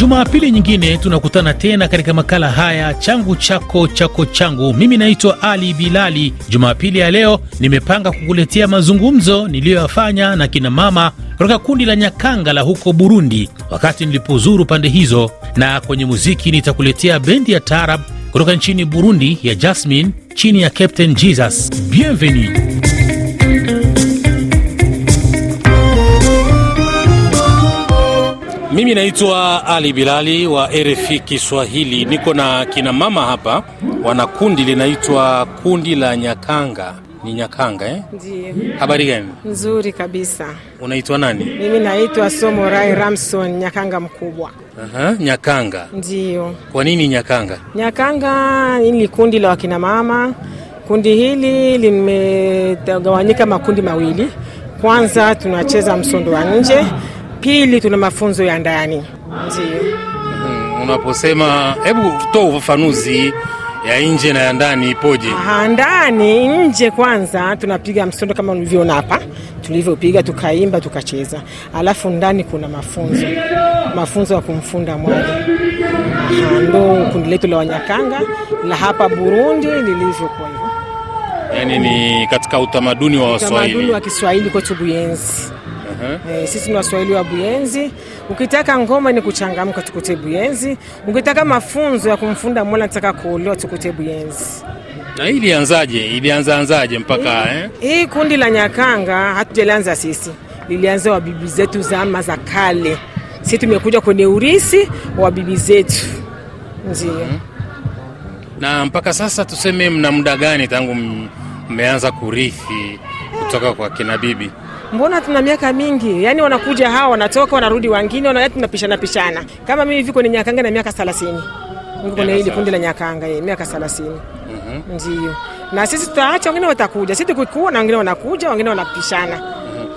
Jumapili nyingine tunakutana tena katika makala haya changu chako chako changu. Mimi naitwa Ali Bilali. Jumapili ya leo nimepanga kukuletea mazungumzo niliyoyafanya na kina mama kutoka kundi la Nyakanga la huko Burundi wakati nilipozuru pande hizo, na kwenye muziki nitakuletea bendi ya taarab kutoka nchini Burundi ya Jasmine chini ya Captain Jesus. Bienvenue. Mimi naitwa Ali Bilali wa RFI Kiswahili. Niko na kina mama hapa, wana kundi linaitwa kundi la Nyakanga. Ni Nyakanga eh? Ndiyo. Habari gani? Nzuri kabisa. Unaitwa nani? Mimi naitwa Somorai Ramson Nyakanga mkubwa. Aha, Nyakanga. Ndiyo. Kwa nini Nyakanga? Nyakanga ni kundi la wakina mama. Kundi hili limegawanyika makundi mawili. Kwanza tunacheza msondo wa nje, pili tuna mafunzo ya ndani. ndio. Mm, unaposema hebu toa ufafanuzi ya nje na ya ndani ipoje? Ndani nje kwanza tunapiga msondo kama ulivyoona hapa tulivyopiga, tukaimba, tukacheza, alafu ndani kuna mafunzo, mafunzo ya kumfunda mwali. Ndo kundi letu la Wanyakanga la hapa Burundi lilivyokuwa hivyo, Yani ni katika utamaduni wa utamaduni wa Kiswahili kwetu Buyenzi. Eh, sisi ni Waswahili wa Buyenzi. Ukitaka ngoma ni kuchangamka, tukute Buyenzi. Ukitaka mafunzo ya kumfunda Mola, nataka kuolewa, tukute Buyenzi. Na hii ilianzaje? Ilianza anzaje mpaka eh? Hii kundi la Nyakanga hatujalianza sisi, lilianza wa bibi zetu zama za kale. Sisi tumekuja kwenye urisi wa bibi zetu, ndio. Na mpaka sasa tuseme, mna muda gani tangu mmeanza kurithi kutoka kwa kina bibi? Mbona tuna miaka mingi, yaani wanakuja hawa wanatoka wanarudi, wengine wana tunapishana pishana. Kama mimi hivi kwenye Nyakanga na miaka 30 niko kwenye hili kundi la Nyakanga eh, miaka 30 ndio. Na sisi tutaacha, wengine watakuja, sisi tukikua na wengine wanakuja, wengine wanapishana.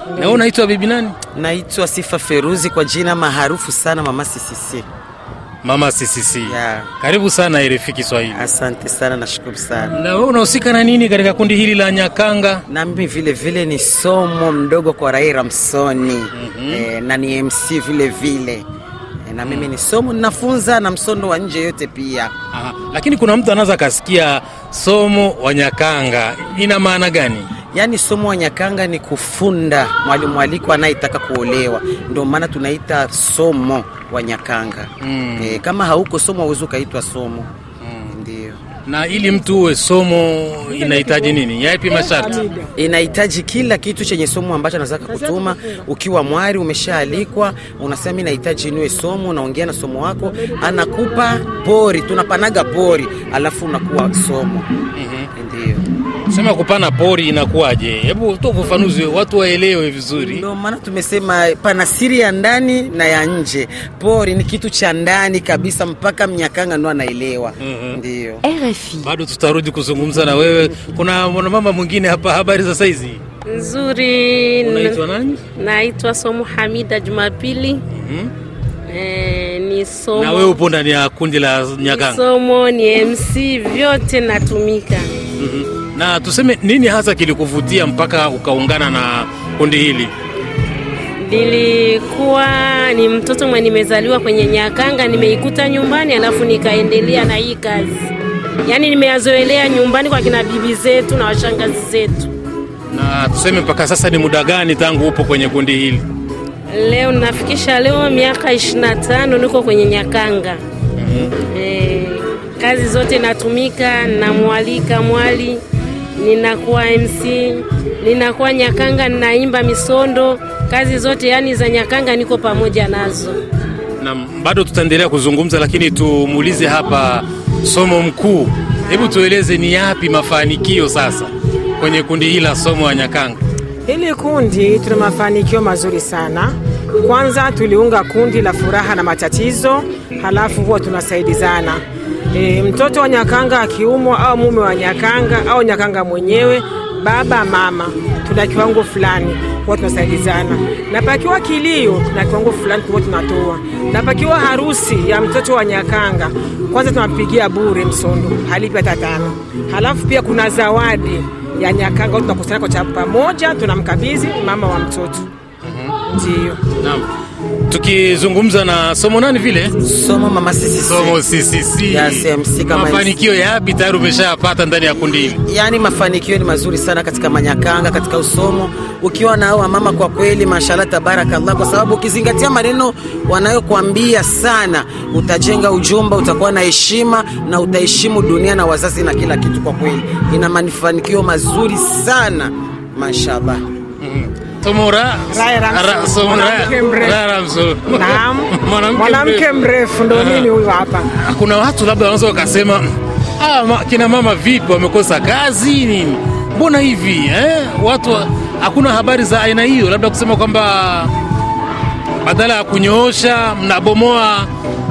Na wewe unaitwa bibi nani? Naitwa Sifa Feruzi kwa jina maarufu sana Mama CCC. Mama CCC. Yeah. Karibu sana RFI Kiswahili. Asante sana, nashukuru sana. Na wewe unahusika na nini katika kundi hili la Nyakanga? Na mimi vile vile ni somo mdogo kwa Rai Ramsoni E, na ni MC vile vile eh, na mimi ni somo ninafunza na msondo wa nje yote pia. Aha. Lakini kuna mtu anaweza akasikia somo wa Nyakanga ina maana gani? Yaani somo wa Nyakanga ni kufunda mwalimu aliko anayetaka kuolewa, ndio maana tunaita somo wa Nyakanga Mm. E, kama hauko somo hauwezi ukaitwa somo ndio. Na ili mtu uwe somo inahitaji nini? Yapi masharti? inahitaji kila kitu chenye somo ambacho anataka kutuma. Ukiwa mwari umeshaalikwa, unasema mimi nahitaji niwe somo, unaongea na somo wako, anakupa pori, tunapanaga pori, alafu unakuwa somo. Ndio Sema kupana pori inakuwaje? Hebu toa ufafanuzi watu waelewe vizuri. ndio maana tumesema pana siri ya ndani na ya nje. Pori ni kitu cha ndani kabisa, mpaka Mnyakanga ndo anaelewa. Ndio RFI. Bado tutarudi kuzungumza na wewe. Kuna mwanamama mwingine hapa, habari za saizi? Nzuri. Unaitwa nani? Naitwa Somo Hamida Jumapili. Eh, ni somo Na wewe upo ndani ya kundi la Nyakanga. somo ni MC vyote natumika. Na tuseme nini hasa kilikuvutia mpaka ukaungana na kundi hili? Nilikuwa ni mtoto mwe nimezaliwa kwenye Nyakanga, nimeikuta nyumbani, alafu nikaendelea na hii kazi. Yaani nimeyazoelea nyumbani kwa kina bibi zetu na washangazi zetu. Na tuseme mpaka sasa ni muda gani tangu upo kwenye kundi hili? Leo nafikisha leo miaka 25 niko kwenye Nyakanga. Eh, kazi zote natumika, namwalika mwali, ninakuwa MC, ninakuwa Nyakanga, ninaimba misondo, kazi zote yani za Nyakanga niko pamoja nazo. Na bado tutaendelea kuzungumza, lakini tumuulize hapa somo mkuu, hebu tueleze ni yapi mafanikio sasa kwenye kundi hili la somo wa Nyakanga? Hili kundi tuna mafanikio mazuri sana. Kwanza tuliunga kundi la furaha na matatizo, halafu huwa tunasaidizana. E, mtoto wa Nyakanga akiumwa au mume wa Nyakanga au Nyakanga mwenyewe, baba mama, tuna kiwango fulani huwa tunasaidizana, na pakiwa kilio na kiwango fulani huwa tunatoa, na pakiwa harusi ya mtoto wa Nyakanga, kwanza tunampigia bure msondo, halipi hata tano. Halafu pia kuna zawadi ya Nyakanga, tunakusanya kwa pamoja, tunamkabidhi mama wa mtoto. Ndiyo. Naam. tukizungumza na somo nani vile somo mama sisi somo CCC, Ya CMC kama mafanikio yapi tayari umeshayapata ndani ya kundi hili? Yaani mafanikio ni mazuri sana katika Manyakanga, katika usomo, ukiwa na hao mama, kwa kweli mashallah, tabarakallah, kwa sababu ukizingatia maneno wanayokuambia sana, utajenga ujumba, utakuwa na heshima na utaheshimu dunia na wazazi na kila kitu. Kwa kweli ina mafanikio mazuri sana mashallah. Somo ra Raya Ramso. ra- somo ra- Mwanamke mrefu. Ndo nini huyu hapa. kuna watu labda wanaweza wakasema ah, kina mama vipi wamekosa kazi nini mbona hivi eh? watu hakuna habari za aina hiyo labda kusema kwamba badala ya kunyoosha mnabomoa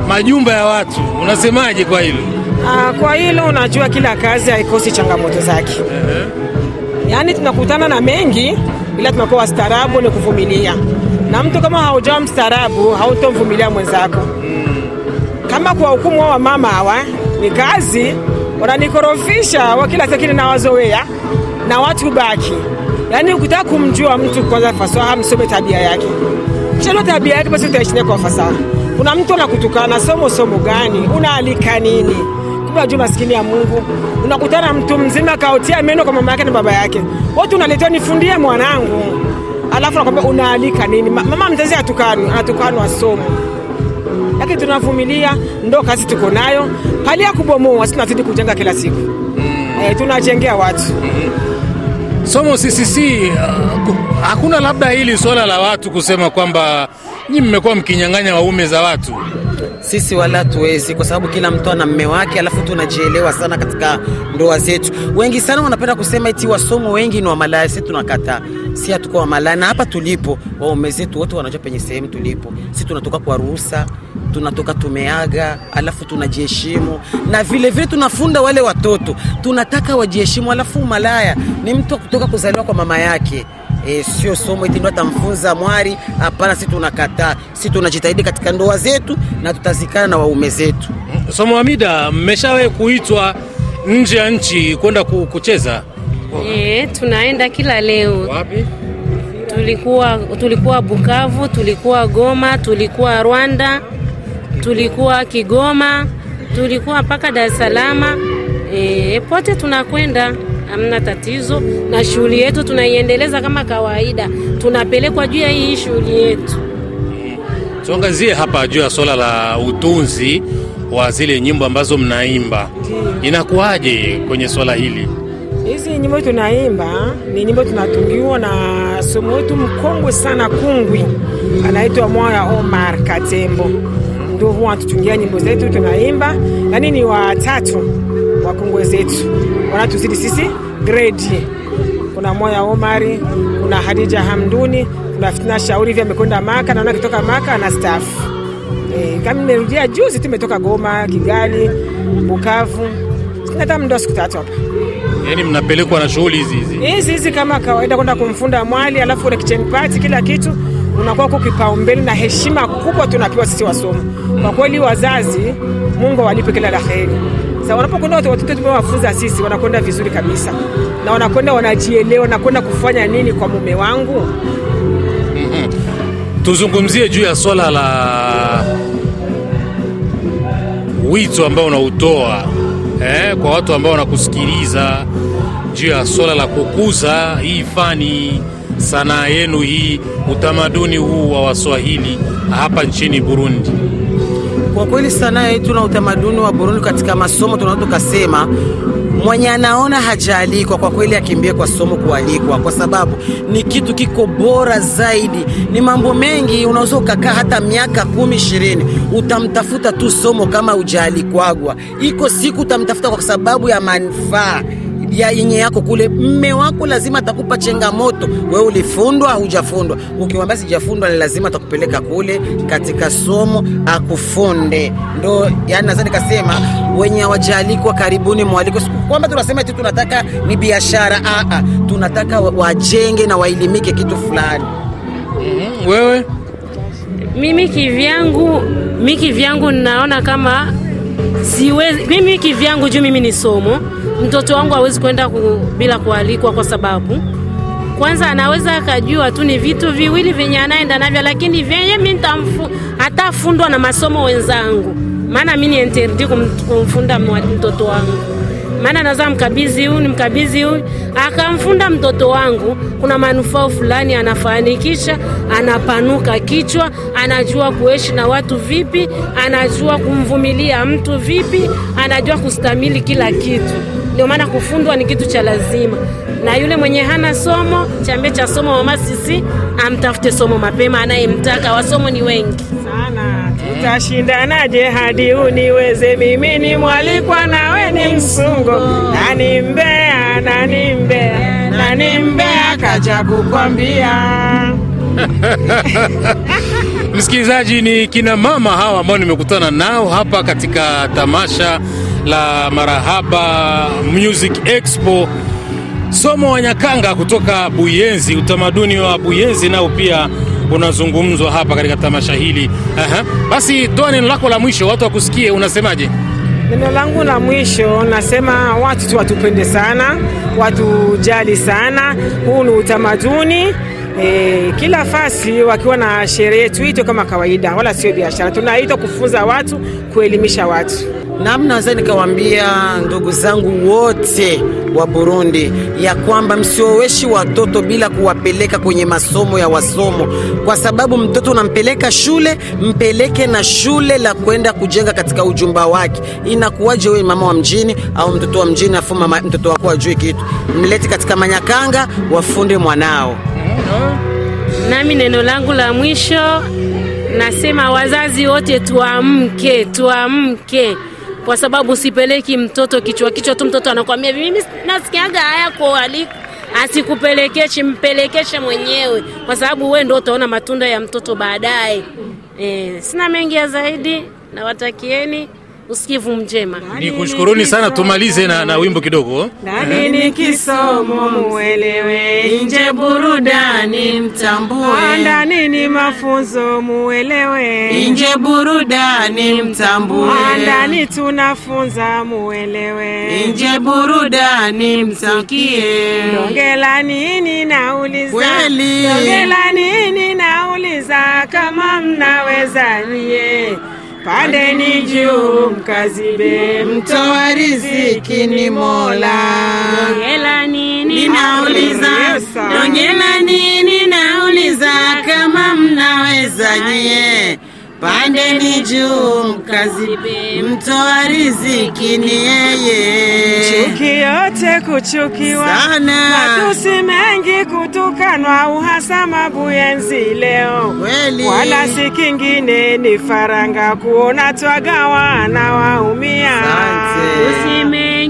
majumba ya watu unasemaje kwa hilo Ah, kwa hilo unajua kila kazi haikosi changamoto zake. Yaani tunakutana na mengi, ila tunakuwa wastaarabu ni kuvumilia, na mtu kama haujawa mstaarabu hautomvumilia mwenzako. Kama kwa hukumu wa mama hawa ni kazi, wananikorofisha wakila sakini nawazowea na watu baki. Yaani ukitaka kumjua mtu kwanza fasaha, msome tabia yake, kisha tabia yake, basi utaishi kwa fasaha. Kuna mtu anakutukana, somo somo gani? Unaalika nini? Kumbe juu maskini ya Mungu. Unakutana mtu mzima kaotia meno kwa mama yake na baba yake, wote unaletea nifundie mwanangu, alafu nakwambia unaalika nini? Mama mzazi atukanu anatukanwa somo lakini tunavumilia, ndo kazi tuko nayo. Hali ya kubomoa, si tunazidi kujenga kila siku. E, tunajengea watu. Somo CCC uh, hakuna labda hili swala la watu kusema kwamba nyi mmekuwa mkinyang'anya waume za watu Sisi wala tuwezi, kwa sababu kila mtu ana mme wake, alafu tunajielewa sana katika ndoa zetu. Wengi sana wanapenda kusema eti wasomo wengi ni wamalaya. Sisi tunakataa, si hatuko wamalaya, na hapa tulipo waume zetu wote wanajua penye sehemu tulipo. Si tunatoka kwa ruhusa, tunatoka tumeaga, alafu tunajiheshimu, na vile vile tunafunda wale watoto, tunataka wajiheshimu. Alafu umalaya ni mtu kutoka kuzaliwa kwa mama yake E, sio somo eti ndo atamfunza mwari. Hapana, si tunakataa. Si tunajitahidi katika ndoa zetu na tutazikana na waume zetu. somo Hamida mmeshawahi kuitwa nje ya nchi kwenda kucheza E, tunaenda kila leo. wapi Tulikuwa tulikuwa Bukavu, tulikuwa Goma, tulikuwa Rwanda, tulikuwa Kigoma, tulikuwa mpaka Dar es Salaam. E, pote tunakwenda, hamna tatizo, na shughuli yetu tunaiendeleza kama kawaida, tunapelekwa juu ya hii shughuli yetu. tuangazie hapa juu ya swala la utunzi wa zile nyimbo ambazo mnaimba. Inakuwaje kwenye swala hili? Hizi nyimbo tunaimba ni nyimbo tunatungiwa na somo wetu mkongwe sana Kungwi, anaitwa Mwaya Omar Katembo, ndio huwa anatutungia nyimbo zetu tunaimba, yaani ni watatu wakongwe zetu wanatuzidi sisi grade. Kuna Moya Omari, kuna Hadija Hamduni, kuna Fitina Shauri, hivi amekwenda Maka, naona akitoka Maka na staff E, kama nimerudia juzi tu imetoka Goma, Kigali, Bukavu, sina hata muda siku tatu hapa yaani mnapelekwa na shughuli hizi hizi hizi hizi kama kawaida, kwenda kumfunda mwali, alafu kuna kitchen party, kila kitu unakuwa kwa kipaumbele na heshima kubwa tunapewa sisi wasomo. Kwa kweli, wazazi, Mungu awalipe kila la heri. Sasa wanapokwenda watoto tumewafunza sisi, wanakwenda vizuri kabisa. Na wanakwenda wanajielewa, wanakwenda kufanya nini kwa mume wangu. tuzungumzie juu ya swala la wito ambao unautoa eh, kwa watu ambao wanakusikiliza juu ya swala la kukuza hii fani sanaa yenu hii utamaduni huu wa waswahili hapa nchini burundi Kwa kweli sanaa yetu na utamaduni wa Burundi katika masomo tunaweza tukasema mwenye anaona hajaalikwa kwa kweli akimbie kwa somo kualikwa, kwa sababu ni kitu kiko bora zaidi. Ni mambo mengi, unaweza ukakaa hata miaka kumi ishirini, utamtafuta tu somo kama ujaalikwagwa Iko siku utamtafuta kwa sababu ya manufaa ya yenye yako kule. Mme wako lazima atakupa changamoto, wewe ulifundwa hujafundwa. Ukimwambia sijafundwa, ni lazima atakupeleka kule katika somo akufunde. Ndo yani naweza nikasema wenye hawajaalikwa karibuni mwaliko, Siku kwamba tunasema tu tunataka ni biashara. Aa, tunataka wajenge na waelimike kitu fulani. wewe Mimi kivyangu, mimi kivyangu naona kama siwezi, mimi kivyangu juu mimi ni somo, mtoto wangu hawezi kwenda ku, bila kualikwa, kwa sababu. Kwanza anaweza akajua tu ni vitu viwili vyenye anaenda navyo, lakini vyenye mi hatafundwa na masomo wenzangu, maana mi ni interdi kumfunda mtoto wangu. Maana naweza mkabizi huyu nimkabizi huyu akamfunda mtoto wangu, kuna manufaa fulani anafanikisha, anapanuka kichwa, anajua kuishi na watu vipi, anajua kumvumilia mtu vipi, anajua kustamili kila kitu. Ndio maana kufundwa ni kitu cha lazima, na yule mwenye hana somo chambie cha somo, mama sisi amtafute somo mapema, anayemtaka. Wasomo ni wengi. Sana. Tutashindanaje hadi uniweze? Mimi ni mwalikwa, nawe ni msungo, nani mbea, nani mbea, nani mbea kaja kukwambia? Msikilizaji, ni kina mama hawa ambao nimekutana nao hapa katika tamasha la Marahaba Music Expo. Somo wa Nyakanga kutoka Buyenzi, utamaduni wa Buyenzi nao pia unazungumzwa hapa katika tamasha hili. Aha. Basi toa neno lako la mwisho, watu wakusikie, unasemaje? Neno langu la mwisho nasema watu tu watupende sana, watujali sana. Huu ni utamaduni e, kila fasi wakiwa na sherehe tuitwe kama kawaida, wala sio biashara. Tunaitwa kufunza watu, kuelimisha watu. Namna naweza nikawaambia ndugu zangu wote wa Burundi ya kwamba msioweshi watoto bila kuwapeleka kwenye masomo ya wasomo, kwa sababu mtoto unampeleka shule, mpeleke na shule la kwenda kujenga katika ujumba wake. Inakuwaje wewe mama wa mjini au mtoto wa mjini afu mama mtoto wako ajui kitu? Mlete katika Manyakanga wafunde mwanao. Nami neno langu la mwisho nasema wazazi wote tuamke, tuamke kwa sababu sipeleki mtoto kichwa kichwa tu. Mtoto anakwambia mimi nasikiaga haya kwa aliko, asikupelekeshe, mpelekeshe mwenyewe, kwa sababu wewe ndio utaona matunda ya mtoto baadaye. E, sina mengi ya zaidi, nawatakieni usikivu mjema. Ni kushukuruni sana, tumalize na, na wimbo kidogo. Ndani ni kisomo muelewe, Nje burudani mtambue, ndani ni mafunzo muelewe, nje burudani mtambue, ndani tunafunza muelewe. nje burudani msikie. Dongela nini nauliza, Kweli. nini nauliza, kama mnaweza nyie, pandeni juu mkazibe, Mtoa riziki ni Mola. Hela nini? Ninauliza dongela nini, nauliza kama mnaweza nyie, pandeni juu mkazibe, mtoa riziki ni yeye. chuki yote kuchukiwa, Sana. matusi mengi kutukanwa, uhasama buyenzi leo Kweli. wala si kingine, ni faranga kuona twagawa na waumia. Asante.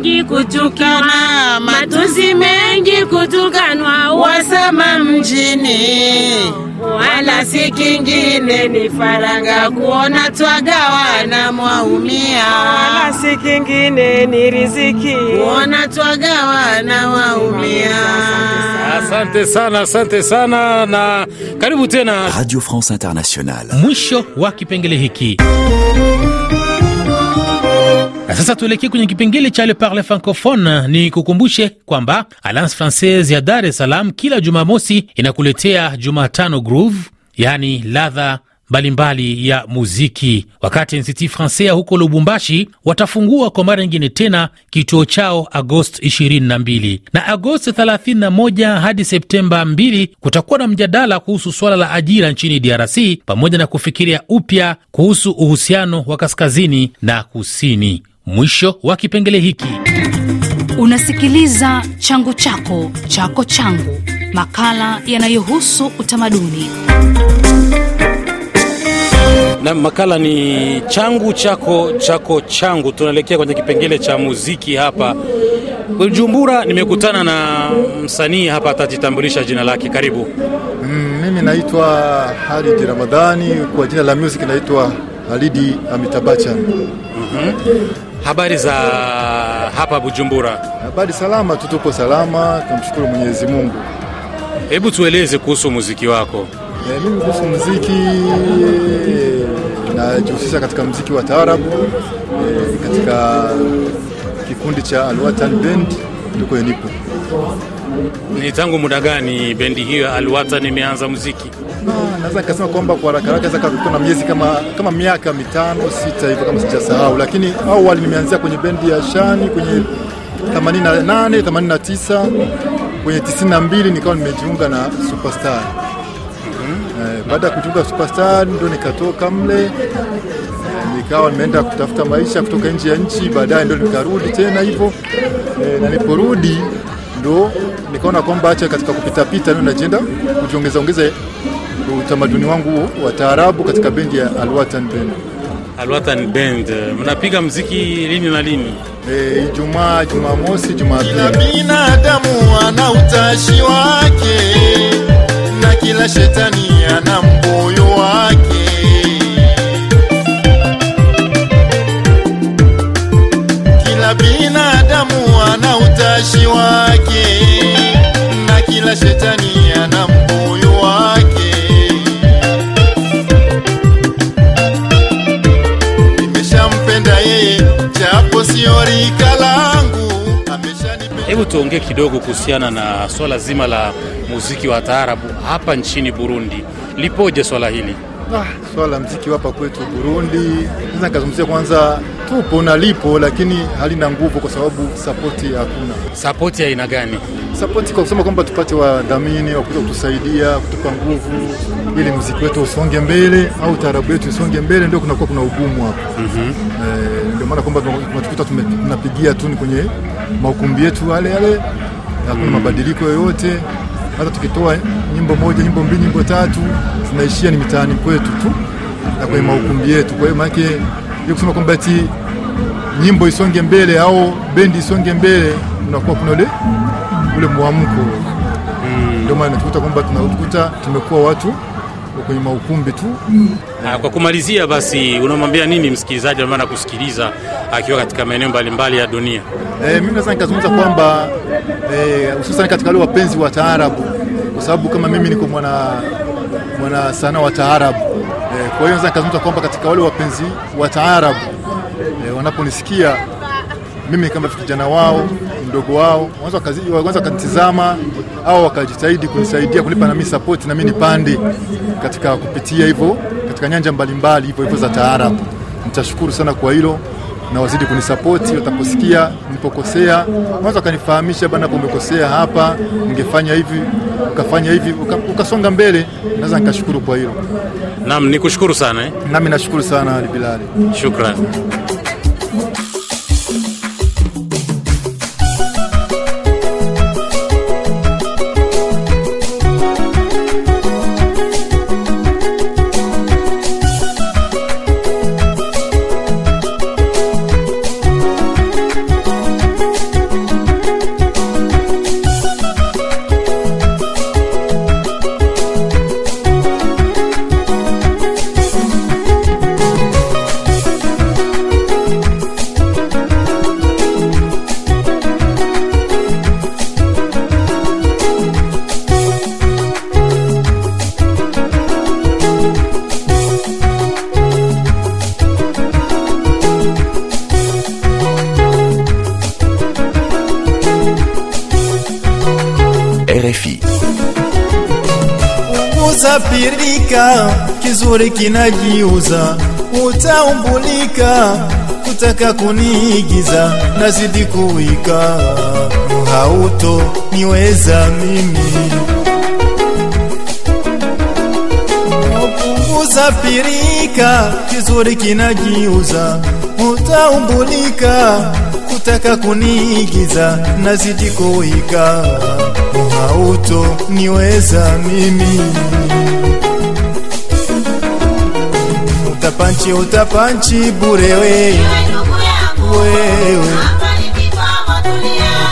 Mengi kutukana, matusi mengi kutukanwa, wasama mjini, wala si kingine, ni faranga kuona twagawana, mwaumia. wala si kingine, ni riziki. kuona twagawana, waumia. Asante sana, asante sana na karibu tena. Radio France Internationale. Mwisho wa kipengele hiki. Na sasa tuelekee kwenye kipengele cha Le Parle Francophone. Ni kukumbushe kwamba Alliance Francaise ya Dar es Salaam kila Jumamosi inakuletea Jumatano Groove, yaani ladha mbalimbali ya muziki, wakati NCT Francais huko Lubumbashi watafungua kwa mara nyingine tena kituo chao Agosti 22 na Agosti 31 hadi Septemba 2 kutakuwa na mjadala kuhusu suala la ajira nchini DRC pamoja na kufikiria upya kuhusu uhusiano wa kaskazini na kusini. Mwisho wa kipengele hiki. Unasikiliza changu chako chako changu, makala yanayohusu utamaduni. na makala ni changu chako chako changu. Tunaelekea kwenye kipengele cha muziki hapa Bujumbura. Nimekutana na msanii hapa, atajitambulisha jina lake. Karibu. Mm, mimi naitwa Halidi Ramadhani, kwa jina la music naitwa Halidi Amitabachan. Habari za hapa Bujumbura, Habari salama tu, tupo salama, tunamshukuru Mwenyezi Mungu. hebu tueleze kuhusu muziki wako. E, mimi kuhusu muziki e, najihusisha katika muziki wa taarabu e, katika kikundi cha Alwatan Band tuko nipo. Ni tangu muda gani bendi hiyo ya Alwatan imeanza muziki? Naweza nikasema kwamba kwa haraka haraka kuwa na miezi kama kama miaka mitano sita hivyo kama sijasahau, lakini awali nimeanzia kwenye bendi ya Shani kwenye 88 89 kwenye 92 nikawa nimejiunga na Superstar. Eh, baada ya kujiunga Superstar ndo nikatoka mle nikawa nimeenda kutafuta maisha kutoka nje ya nchi, baadaye ndo nikarudi tena hivyo e, na niliporudi ndo nikaona kwamba acha katika kupitapita mimi najienda kujiongeza ongeza utamaduni wangu wa taarabu katika bendi ya Alwatan Band. Alwatan Band, mnapiga mziki lini na lini? E, Ijumaa, Jumamosi, Jumapili. Kila binadamu ana utashi wake na kila shetani ana mbuyu utashi wake na kila shetani ana mbuyu wake. Nimeshampenda yeye japo sio rika langu, Hebu tuongee kidogo kuhusiana na swala zima la muziki wa taarabu hapa nchini Burundi. Lipoje swala hili? Ah, swala la mziki hapa kwetu Burundi, naweza nikazungumzia kwanza, tupo na lipo, lakini halina nguvu kwa sababu sapoti hakuna. Sapoti ya aina gani? Sapoti kwa kusema kwamba tupate wadhamini wa kuja kutusaidia, kutupa nguvu ili mziki wetu usonge mbele au taarabu yetu isonge mbele, ndio kunakuwa kuna ugumu hapa. mm ndio maana kwamba tunatukuta tunapigia tu ni kwenye maukumbi yetu yale yale, hakuna mabadiliko yoyote. Hata tukitoa nyimbo moja, nyimbo mbili, nyimbo tatu, zinaishia ni mitaani kwetu tu na kwenye maukumbi yetu. Kwa hiyo maanake hiyo kusema kwamba eti nyimbo isonge mbele au bendi isonge mbele, unakuwa kuna ule ule mwamko. Ndio maana tukuta kwamba tunakuta tumekuwa watu kwenye maukumbi tu Kwa kumalizia basi, unamwambia nini msikilizaji ambaye anakusikiliza akiwa katika maeneo mbalimbali ya dunia? E, mimi naweza nikazungumza kwamba hususan hususan katika wale wapenzi wa taarabu, kwa sababu kama mimi niko mwana mwana sanaa wa taarabu e, kwa hiyo naweza nikazungumza kwamba katika wale wapenzi wa taarabu e, wanaponisikia mimi kama kijana wao mdogo wao, wanaweza wakanitizama au wakajitahidi kunisaidia kunipa nami sapoti nami nipande katika kupitia hivyo katika nyanja mbalimbali hivyo hivyo za taarabu. Nitashukuru sana kwa hilo na wazidi kunisapoti. Wataposikia nilipokosea, wanaweza wakanifahamisha, bana, hapo umekosea hapa, ningefanya hivi ukafanya hivi uka, ukasonga mbele. Naweza nikashukuru kwa hilo, Naam, nikushukuru sana eh? nami nashukuru sana Ali Bilali. Shukran. RFI. Usafirika, kizuri kinajiuza, utaumbulika kutaka kuniigiza, nazidi kuwika, hauto niweza mimi. Usafirika, kizuri kinajiuza, utaumbulika kutaka kuniigiza, nazidi kuwika, hauto niweza mimi. Utapanchi utapanchi bure we wewe,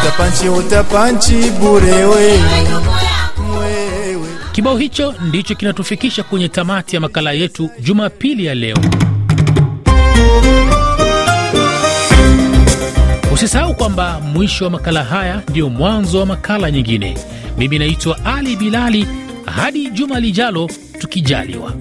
utapanchi utapanchi bure wewe. Kibao hicho ndicho kinatufikisha kwenye tamati ya makala yetu Jumapili ya leo. Usisahau kwamba mwisho wa makala haya ndio mwanzo wa makala nyingine. Mimi naitwa Ali Bilali. Hadi juma lijalo tukijaliwa.